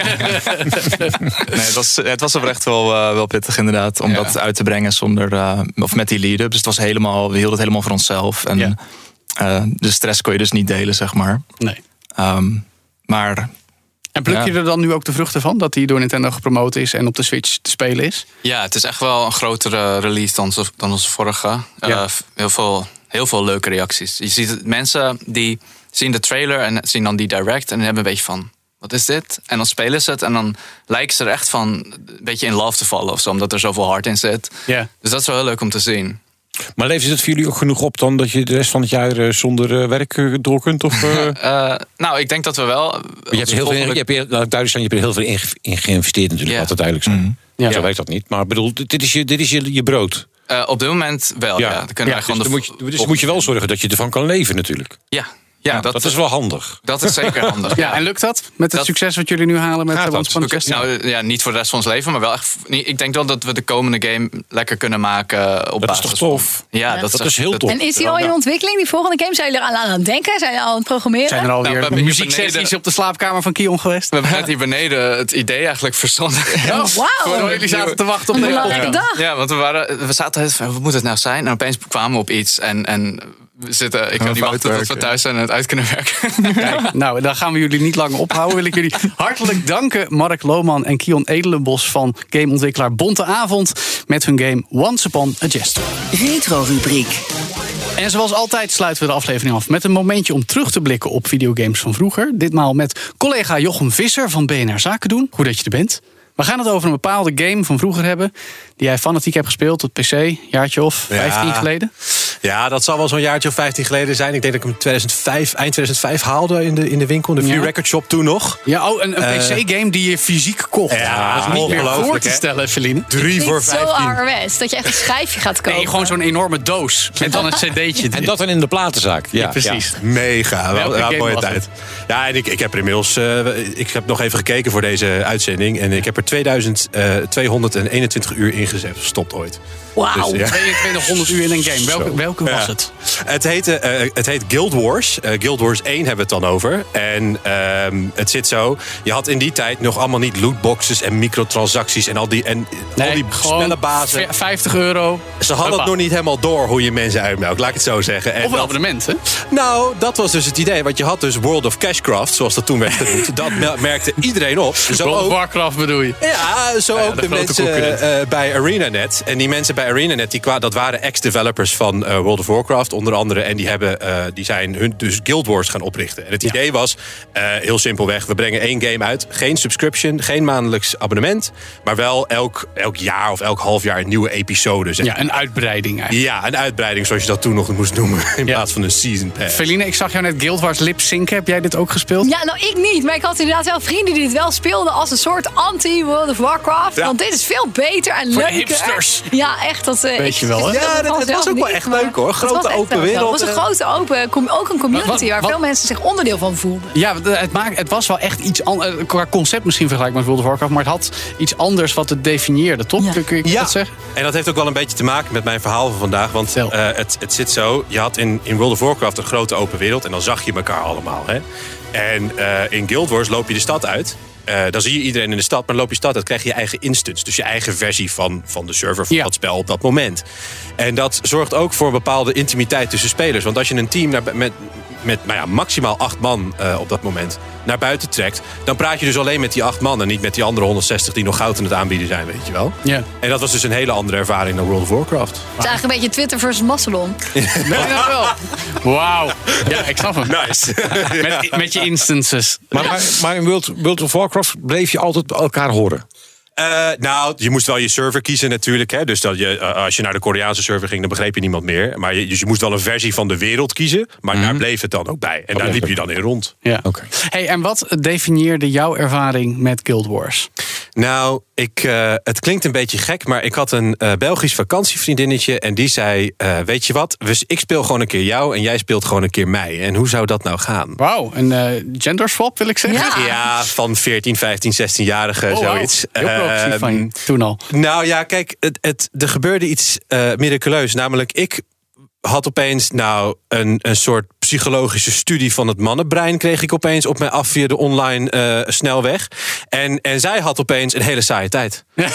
nee, het, was, het was oprecht wel, eh, wel pittig inderdaad. Om Ja. dat uit te brengen zonder, eh, of met die lead-up. Dus het was helemaal, we hielden het helemaal voor onszelf. En Ja. eh, de stress kon je dus niet delen, zeg maar. Nee. Ehm, maar En pluk je Ja. er dan nu ook de vruchten van? Dat die door Nintendo gepromoot is en op de Switch te spelen is? Ja, het is echt wel een grotere release dan, dan onze vorige. Ja. Eh, heel, veel, heel veel leuke reacties. Je ziet het, mensen die zien de trailer en zien dan die direct en hebben een beetje van. Wat is dit? En dan spelen ze het en dan lijken ze er echt van een beetje in love te vallen of zo, omdat er zoveel hart in zit. Ja. Dus dat is wel heel leuk om te zien. Maar levert het voor jullie ook genoeg op dan dat je de rest van het jaar eh, zonder eh, werk eh, door kunt? Of, eh? Eh, nou, ik denk dat we wel. je hebt heel veel, in- je hebt, er- laat ik duidelijk zijn, je hebt er heel veel in, ge- in geïnvesteerd natuurlijk, Ja. laat het duidelijk zijn. Ja. Zo weet dat niet. Maar bedoel, dit is je, dit is je, je brood. Eh, op dit moment wel. Ja, dan kunnen wij dus, gewoon dan de moet je, dus moet je wel zorgen dat je ervan kan leven natuurlijk. Ja, ja, dat, dat, is wel handig. dat is zeker handig. Ja, en lukt dat? Met het Dat- succes wat jullie nu halen met de dat? Oké, Chester? nou, ja, niet voor de rest van ons leven, maar wel echt. Ik denk wel dat we de komende game lekker kunnen maken op Dat is basis toch van- tof? Ja, Ja. dat, Dat is heel tof. En is die al in ontwikkeling, die volgende game? Zijn jullie er aan aan het denken? Zijn jullie al aan het programmeren? Zijn er Nou, we alweer hier muzieksessies op de slaapkamer van Kion geweest? We hebben net hier beneden het idee eigenlijk verzonnen. Oh, Wauw. Jullie zaten te wachten op podcast. dag. Ja, want we, waren, we zaten altijd van, wat moet het nou zijn? En opeens kwamen we op iets en, en we zitten, ik kan niet wachten tot we thuis zijn en het uit kunnen werken. Kijk, nou, dan gaan we jullie niet langer ophouden. Wil ik jullie hartelijk danken, Mark Lohman en Kion Edelenbos van gameontwikkelaar Bonte Avond met hun game Once Upon a Jester. Retro-rubriek. En zoals altijd sluiten we de aflevering af met een momentje om terug te blikken op videogames van vroeger. Ditmaal met collega Jochem Visser van BNR Zaken doen. Goed dat je er bent. We gaan het over een bepaalde game van vroeger hebben. Die jij fanatiek hebt gespeeld op PC, jaartje of 15 Ja. geleden. Ja, dat zal wel zo'n jaartje of 15 geleden zijn. Ik denk dat ik hem 2005, eind 2005 haalde in de, in de winkel. In de Ja. Record Shop toen nog. Ja, oh, een, een Eh, PC-game die je fysiek kocht. Ja, dat is niet meer voor te stellen, Feline. Drie Niet voor zo 15. ouderwets, dat je echt een schijfje gaat kopen. Nee, gewoon zo'n enorme doos. Met dan een cd'tje. En dat dan in de platenzaak. Ja, precies. Mega, wel, ja, game mooie tijd. Ja, en ik, ik heb er inmiddels. eh, ik heb nog even gekeken voor deze uitzending. En ik heb er 2221 uur in gezet. Stopt ooit. Wauw. Dus, ja. 2200 uur in een game. Welke, Zo. Welke was het? Het, heette, eh, het heet Guild Wars. Eh, Guild Wars 1 hebben we het dan over. En ehm, het zit zo. Je had in die tijd nog allemaal niet lootboxes en microtransacties en al die, en al die spellenbazen. v- 50 euro. Ze hadden het nog niet helemaal door hoe je mensen uitmelkt. Laat ik het zo zeggen. En Of een dat- abonnement, hè? Nou, dat was dus het idee. Want je had dus World of Cashcraft, zoals dat toen werd genoemd. Dat me- merkte iedereen op. Zo World of ook, Warcraft bedoel je? ja, zo Ja, ook de mensen eh, bij ArenaNet. En die mensen bij ArenaNet, die dat waren ex-developers van eh, World of Warcraft onder andere. En die, hebben, eh, die zijn hun dus Guild Wars gaan oprichten. En het idee was eh, heel simpelweg. We brengen één game uit. Geen subscription, geen maandelijks abonnement. Maar wel elk, elk jaar of elk half jaar een nieuwe episode. Zeg. Ja, een uitbreiding eigenlijk. Ja, een uitbreiding zoals je dat toen nog moest noemen. In plaats van een season pass. Feline, ik zag jou net Guild Wars lip synken. Heb jij dit ook gespeeld? Ja, nou ik niet. Maar ik had inderdaad wel vrienden die dit wel speelden als een soort anti-World of Warcraft. Ja. Want dit is veel beter en Voor leuker. hipsters. Ja, echt. Dat, eh, Weet ik- je wel, hè? Ja, het dat- was ook wel echt leuk, hoor. het Grote open wereld, Het was een eh. grote open, ook een community Wat- waar wat- veel mensen zich onderdeel van voelden. Ja, het, maakt, het was wel echt iets anders. Qua concept misschien vergelijkbaar met World of Warcraft. Maar het had iets anders wat het definieerde, toch? Kun, kun je Ja, dat zeggen? en dat heeft ook wel een beetje te maken met mijn verhaal van vandaag. Want eh, het, het zit zo, je had in, in World of Warcraft een grote open wereld... en dan zag je elkaar allemaal. Hè? En eh, in Guild Wars loop je de stad uit... Eh, dan zie je iedereen in de stad, maar dan loop je stad uit, krijg je je eigen instance. Dus je eigen versie van, van de server van dat spel op dat moment. En dat zorgt ook voor een bepaalde intimiteit tussen spelers. Want als je een team naar, met, met nou ja, maximaal acht man eh, op dat moment naar buiten trekt... dan praat je dus alleen met die acht man en niet met die andere 160 die nog goud aan het aanbieden zijn, weet je wel. Ja. En dat was dus een hele andere ervaring dan World of Warcraft. Het is eigenlijk een beetje Twitter versus Mastodon. Nee, nou wel. Wauw. Ja, ik snap hem. Nice. Met, met je instances. Maar, maar, maar in World, World of Warcraft bleef je altijd bij elkaar horen. Eh, nou, je moest wel je server kiezen natuurlijk. Hè? Dus dat je, eh, als je naar de Koreaanse server ging, dan begreep je niemand meer. Maar je, dus je moest wel een versie van de wereld kiezen. Maar daar bleef het dan ook bij. En daar bleef liep je dan in rond. Ja. Hey, en wat definieerde jouw ervaring met Guild Wars? Nou, ik, eh, het klinkt een beetje gek, maar ik had een eh, Belgisch vakantievriendinnetje. En die zei, eh, weet je wat, we- ik speel gewoon een keer jou en jij speelt gewoon een keer mij. En hoe zou dat nou gaan? Wauw, een genderswap wil ik zeggen. Ja, van 14, 15, 16-jarigen, Oh, zoiets. Heel progressief van je, Ehm, toen al. Nou ja, kijk, het, het, er gebeurde iets miraculeus. Namelijk, ik had opeens nou een, een soort psychologische studie van het mannenbrein... kreeg ik opeens op mij af via de online eh, snelweg. En, en zij had opeens een hele saaie tijd. Eh,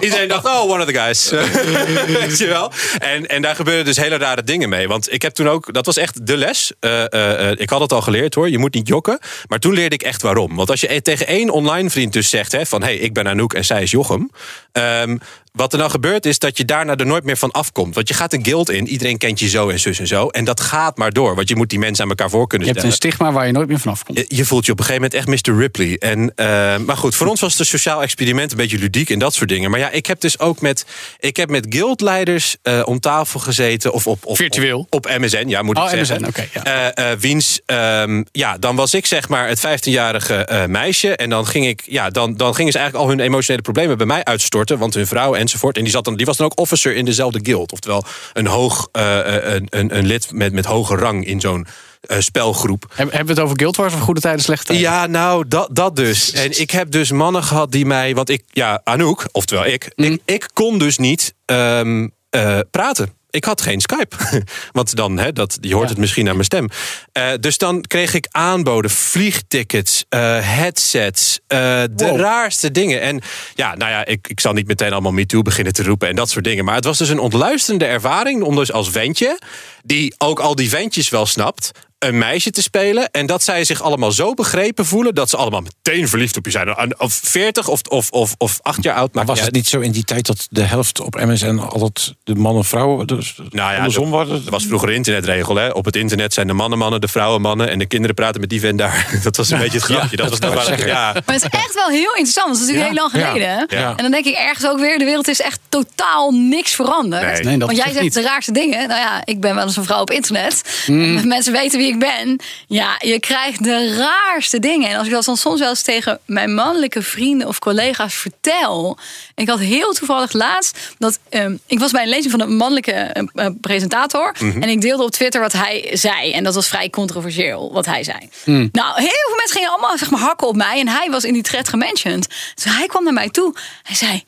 iedereen dacht, oh, one of the guys. Weet je wel? En, en daar gebeurden dus hele rare dingen mee. Want ik heb toen ook, dat was echt de les. Eh, ik had het al geleerd hoor, je moet niet jokken. Maar toen leerde ik echt waarom. Want als je tegen één online vriend dus zegt... Hè, van, hey, ik ben Anouk en zij is Jochem... Ehm, wat er dan gebeurt is dat je daarna er nooit meer van afkomt. Want je gaat een guild in, iedereen kent je zo en zus en zo. En dat gaat maar door, want je moet die mensen aan elkaar voor kunnen Je hebt stellen. een stigma waar je nooit meer vanaf komt. Je- Je voelt je op een gegeven moment echt Mr. Ripley. En, eh, maar goed, voor ons was het een sociaal experiment een beetje ludiek en dat soort dingen. Maar ja, ik heb dus ook met, ik heb met guildleiders eh, om tafel gezeten. Of op, of, Virtueel? Op, op MSN, ja, moet Oh, ik zeggen. MSN, oké, ja. Eh, wiens, ehm, ja, dan was ik zeg maar het 15-jarige eh, meisje. En dan, ging ik, ja, dan, dan gingen ze eigenlijk al hun emotionele problemen bij mij uitstorten. Want hun vrouw enzovoort. En die, zat dan, die was dan ook officer in dezelfde guild. Oftewel een, hoog, eh, eh, een, een, een lid met, met hoge rang in zo'n eh, spelgroep. Heb- Hebben we het over Guild Wars of goede tijden, slechte tijden? Ja, nou, dat, dat dus. En ik heb dus mannen gehad die mij... Want ik, ja, Anouk, oftewel ik... Ik, ik kon dus niet ehm, eh, praten. Ik had geen Skype. Want dan, hè, dat, je hoort het misschien aan mijn stem. Eh, dus dan kreeg ik aanboden, vliegtickets, eh, headsets, eh, de raarste dingen. En ja, nou ja, ik, ik zal niet meteen allemaal MeToo beginnen te roepen en dat soort dingen. Maar het was dus een ontluisterende ervaring om dus als ventje, die ook al die ventjes wel snapt, een meisje te spelen. En dat zij zich allemaal zo begrepen voelen dat ze allemaal meteen verliefd op je zijn. Of 40 of, of, of, of 8 jaar oud. Maar was het niet zo in die tijd dat de helft op MSN altijd de mannen vrouwen dus Nou ja, andersom waren? dat was vroeger een internetregel. Hè? Op het internet zijn de mannen mannen, de vrouwen mannen. En de kinderen praten met die vent daar. Dat was een beetje het grapje. dat was dat waren- ja. Maar het is echt wel heel interessant. want Dat is natuurlijk Ja. heel lang geleden. Ja. Ja. En dan denk ik ergens ook weer, de wereld is echt totaal niks veranderd. Nee. Nee, dat want jij zegt niet. de raarste dingen. Nou ja, ik ben wel eens een vrouw op internet. Mm. Mensen weten wie ik ben. Ja, je krijgt de raarste dingen. En als ik dat dan soms wel eens tegen mijn mannelijke vrienden of collega's vertel. Ik had heel toevallig laatst dat ehm, ik was bij een lezing van een mannelijke eh, eh, presentator. Mhm. En ik deelde op Twitter wat hij zei. En dat was vrij controversieel wat hij zei. Hmm. Nou, heel veel mensen gingen allemaal zeg maar, hakken op mij. En hij was in die thread gementiond. Dus hij kwam naar mij toe. Hij zei,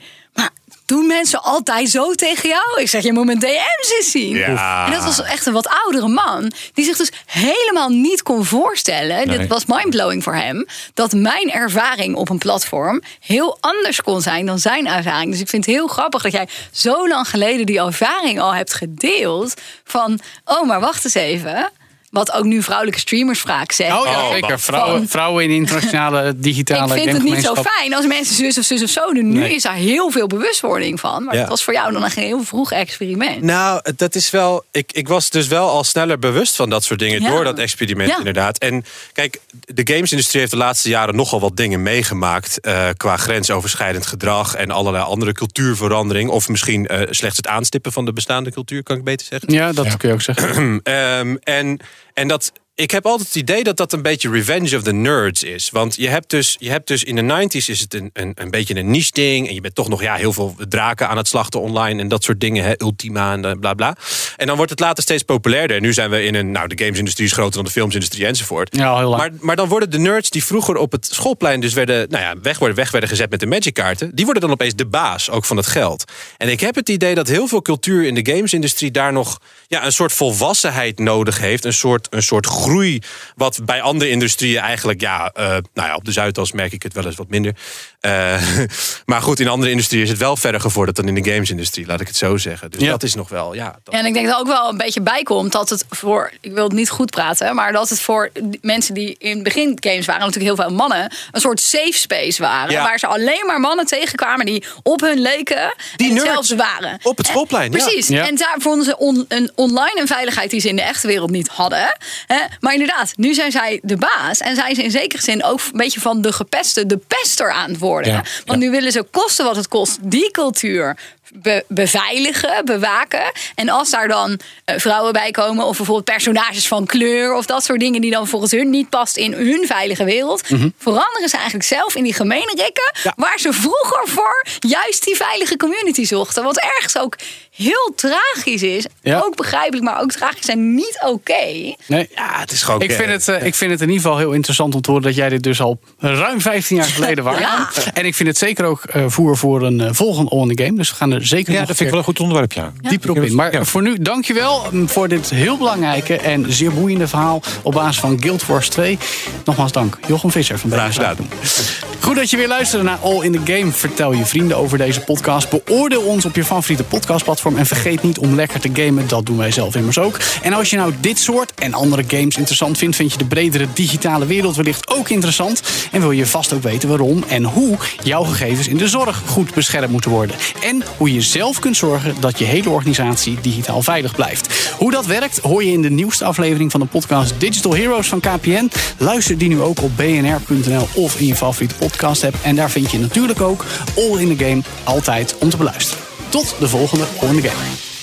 doen mensen altijd zo tegen jou? Ik zeg, je moet mijn DM's eens zien. Ja. En dat was echt een wat oudere man. Die zich dus helemaal niet kon voorstellen. Nee. Dit was mindblowing voor hem. Dat mijn ervaring op een platform heel anders kon zijn dan zijn ervaring. Dus ik vind het heel grappig dat jij zo lang geleden die ervaring al hebt gedeeld. Van, oh, maar wacht eens even. Wat ook nu vrouwelijke streamers vaak zeggen. Oh ja, zeker. Vrouwen, vrouwen in internationale digitale ik vind het niet zo fijn als mensen zus of zus of zo doen. Nu Nee. is daar heel veel bewustwording van. Maar Ja. dat was voor jou dan een heel vroeg experiment. Nou, dat is wel. Ik, ik was dus wel al sneller bewust van dat soort dingen Ja. door dat experiment, Ja. inderdaad. En kijk, de gamesindustrie heeft de laatste jaren nogal wat dingen meegemaakt. eh, qua grensoverschrijdend gedrag en allerlei andere cultuurverandering. Of misschien eh, slechts het aanstippen van de bestaande cultuur, kan ik beter zeggen. Ja, dat kun je ook zeggen. Ehm, en, en dat. Ik heb altijd het idee dat dat een beetje revenge of the nerds is. Want je hebt dus, je hebt dus in de 90s is het een, een, een beetje een niche ding. En je bent toch nog ja, heel veel draken aan het slachten online en dat soort dingen. Hè, Ultima en eh, bla bla. En dan wordt het later steeds populairder. En nu zijn we in een. Nou, de gamesindustrie is groter dan de filmsindustrie enzovoort. Ja, heel lang. Maar, maar dan worden de nerds die vroeger op het schoolplein dus werden, nou ja, weg, worden, weg werden gezet met de magic kaarten. Die worden dan opeens de baas, ook van het geld. En ik heb het idee dat heel veel cultuur in de gamesindustrie daar nog ja, een soort volwassenheid nodig heeft. Een soort, een soort groei. Wat bij andere industrieën eigenlijk, ja, eh, nou ja, op de Zuidas merk ik het wel eens wat minder. Eh, maar goed, in andere industrieën is het wel verder gevorderd dan in de gamesindustrie, laat ik het zo zeggen. Dus Ja. dat is nog wel, ja. dat- En ik denk dat ook wel een beetje bijkomt dat het voor, ik wil het niet goed praten, maar dat het voor mensen die in het begin games waren, natuurlijk heel veel mannen, een soort safe space waren. Ja. Waar ze alleen maar mannen tegenkwamen die op hun leken Die hetzelfde waren. op het schoolplein, ja. Precies. Ja. En daar vonden ze on- een online een veiligheid die ze in de echte wereld niet hadden. Hè? Maar inderdaad, nu zijn zij de baas en zijn ze in zekere zin ook een beetje van de gepeste, de pester aan het worden. Ja. Want nu willen ze kosten wat het kost die cultuur be- beveiligen, bewaken. En als daar dan eh, vrouwen bij komen, of bijvoorbeeld personages van kleur, of dat soort dingen die dan volgens hun niet past in hun veilige wereld, Mhm. veranderen ze eigenlijk zelf in die gemene rikken, waar ze vroeger voor juist die veilige community zochten. Wat ergens ook heel tragisch is. Ja. Ook begrijpelijk, maar ook tragisch en niet oké. Nee. Ja, het is gewoon. Ik vind, het, eh, ik vind het in ieder geval heel interessant om te horen dat jij dit dus al ruim 15 jaar geleden was. Ja. En ik vind het zeker ook eh, voer voor een eh, volgende On The Game. Dus we gaan er zeker Ja, nog dat vind ik wel een goed onderwerp, ja. dieper op in. Maar voor nu, dankjewel mm, voor dit heel belangrijke en zeer boeiende verhaal op basis van Guild Wars 2. Nogmaals dank, Jochem Visser van Graag BNR gedaan. Zaken. Goed dat je weer luisterde naar All in the Game. Vertel je vrienden over deze podcast. Beoordeel ons op je favoriete podcastplatform. En vergeet niet om lekker te gamen. Dat doen wij zelf immers ook. En als je nou dit soort en andere games interessant vindt... vind je de bredere digitale wereld wellicht ook interessant. En wil je vast ook weten waarom en hoe jouw gegevens in de zorg goed beschermd moeten worden. En hoe je zelf kunt zorgen dat je hele organisatie digitaal veilig blijft. Hoe dat werkt hoor je in de nieuwste aflevering van de podcast Digital Heroes van KPN. Luister die nu ook op bnr.nl of in je favoriete podcast app. En daar vind je natuurlijk ook All in the Game altijd om te beluisteren. Tot de volgende in the.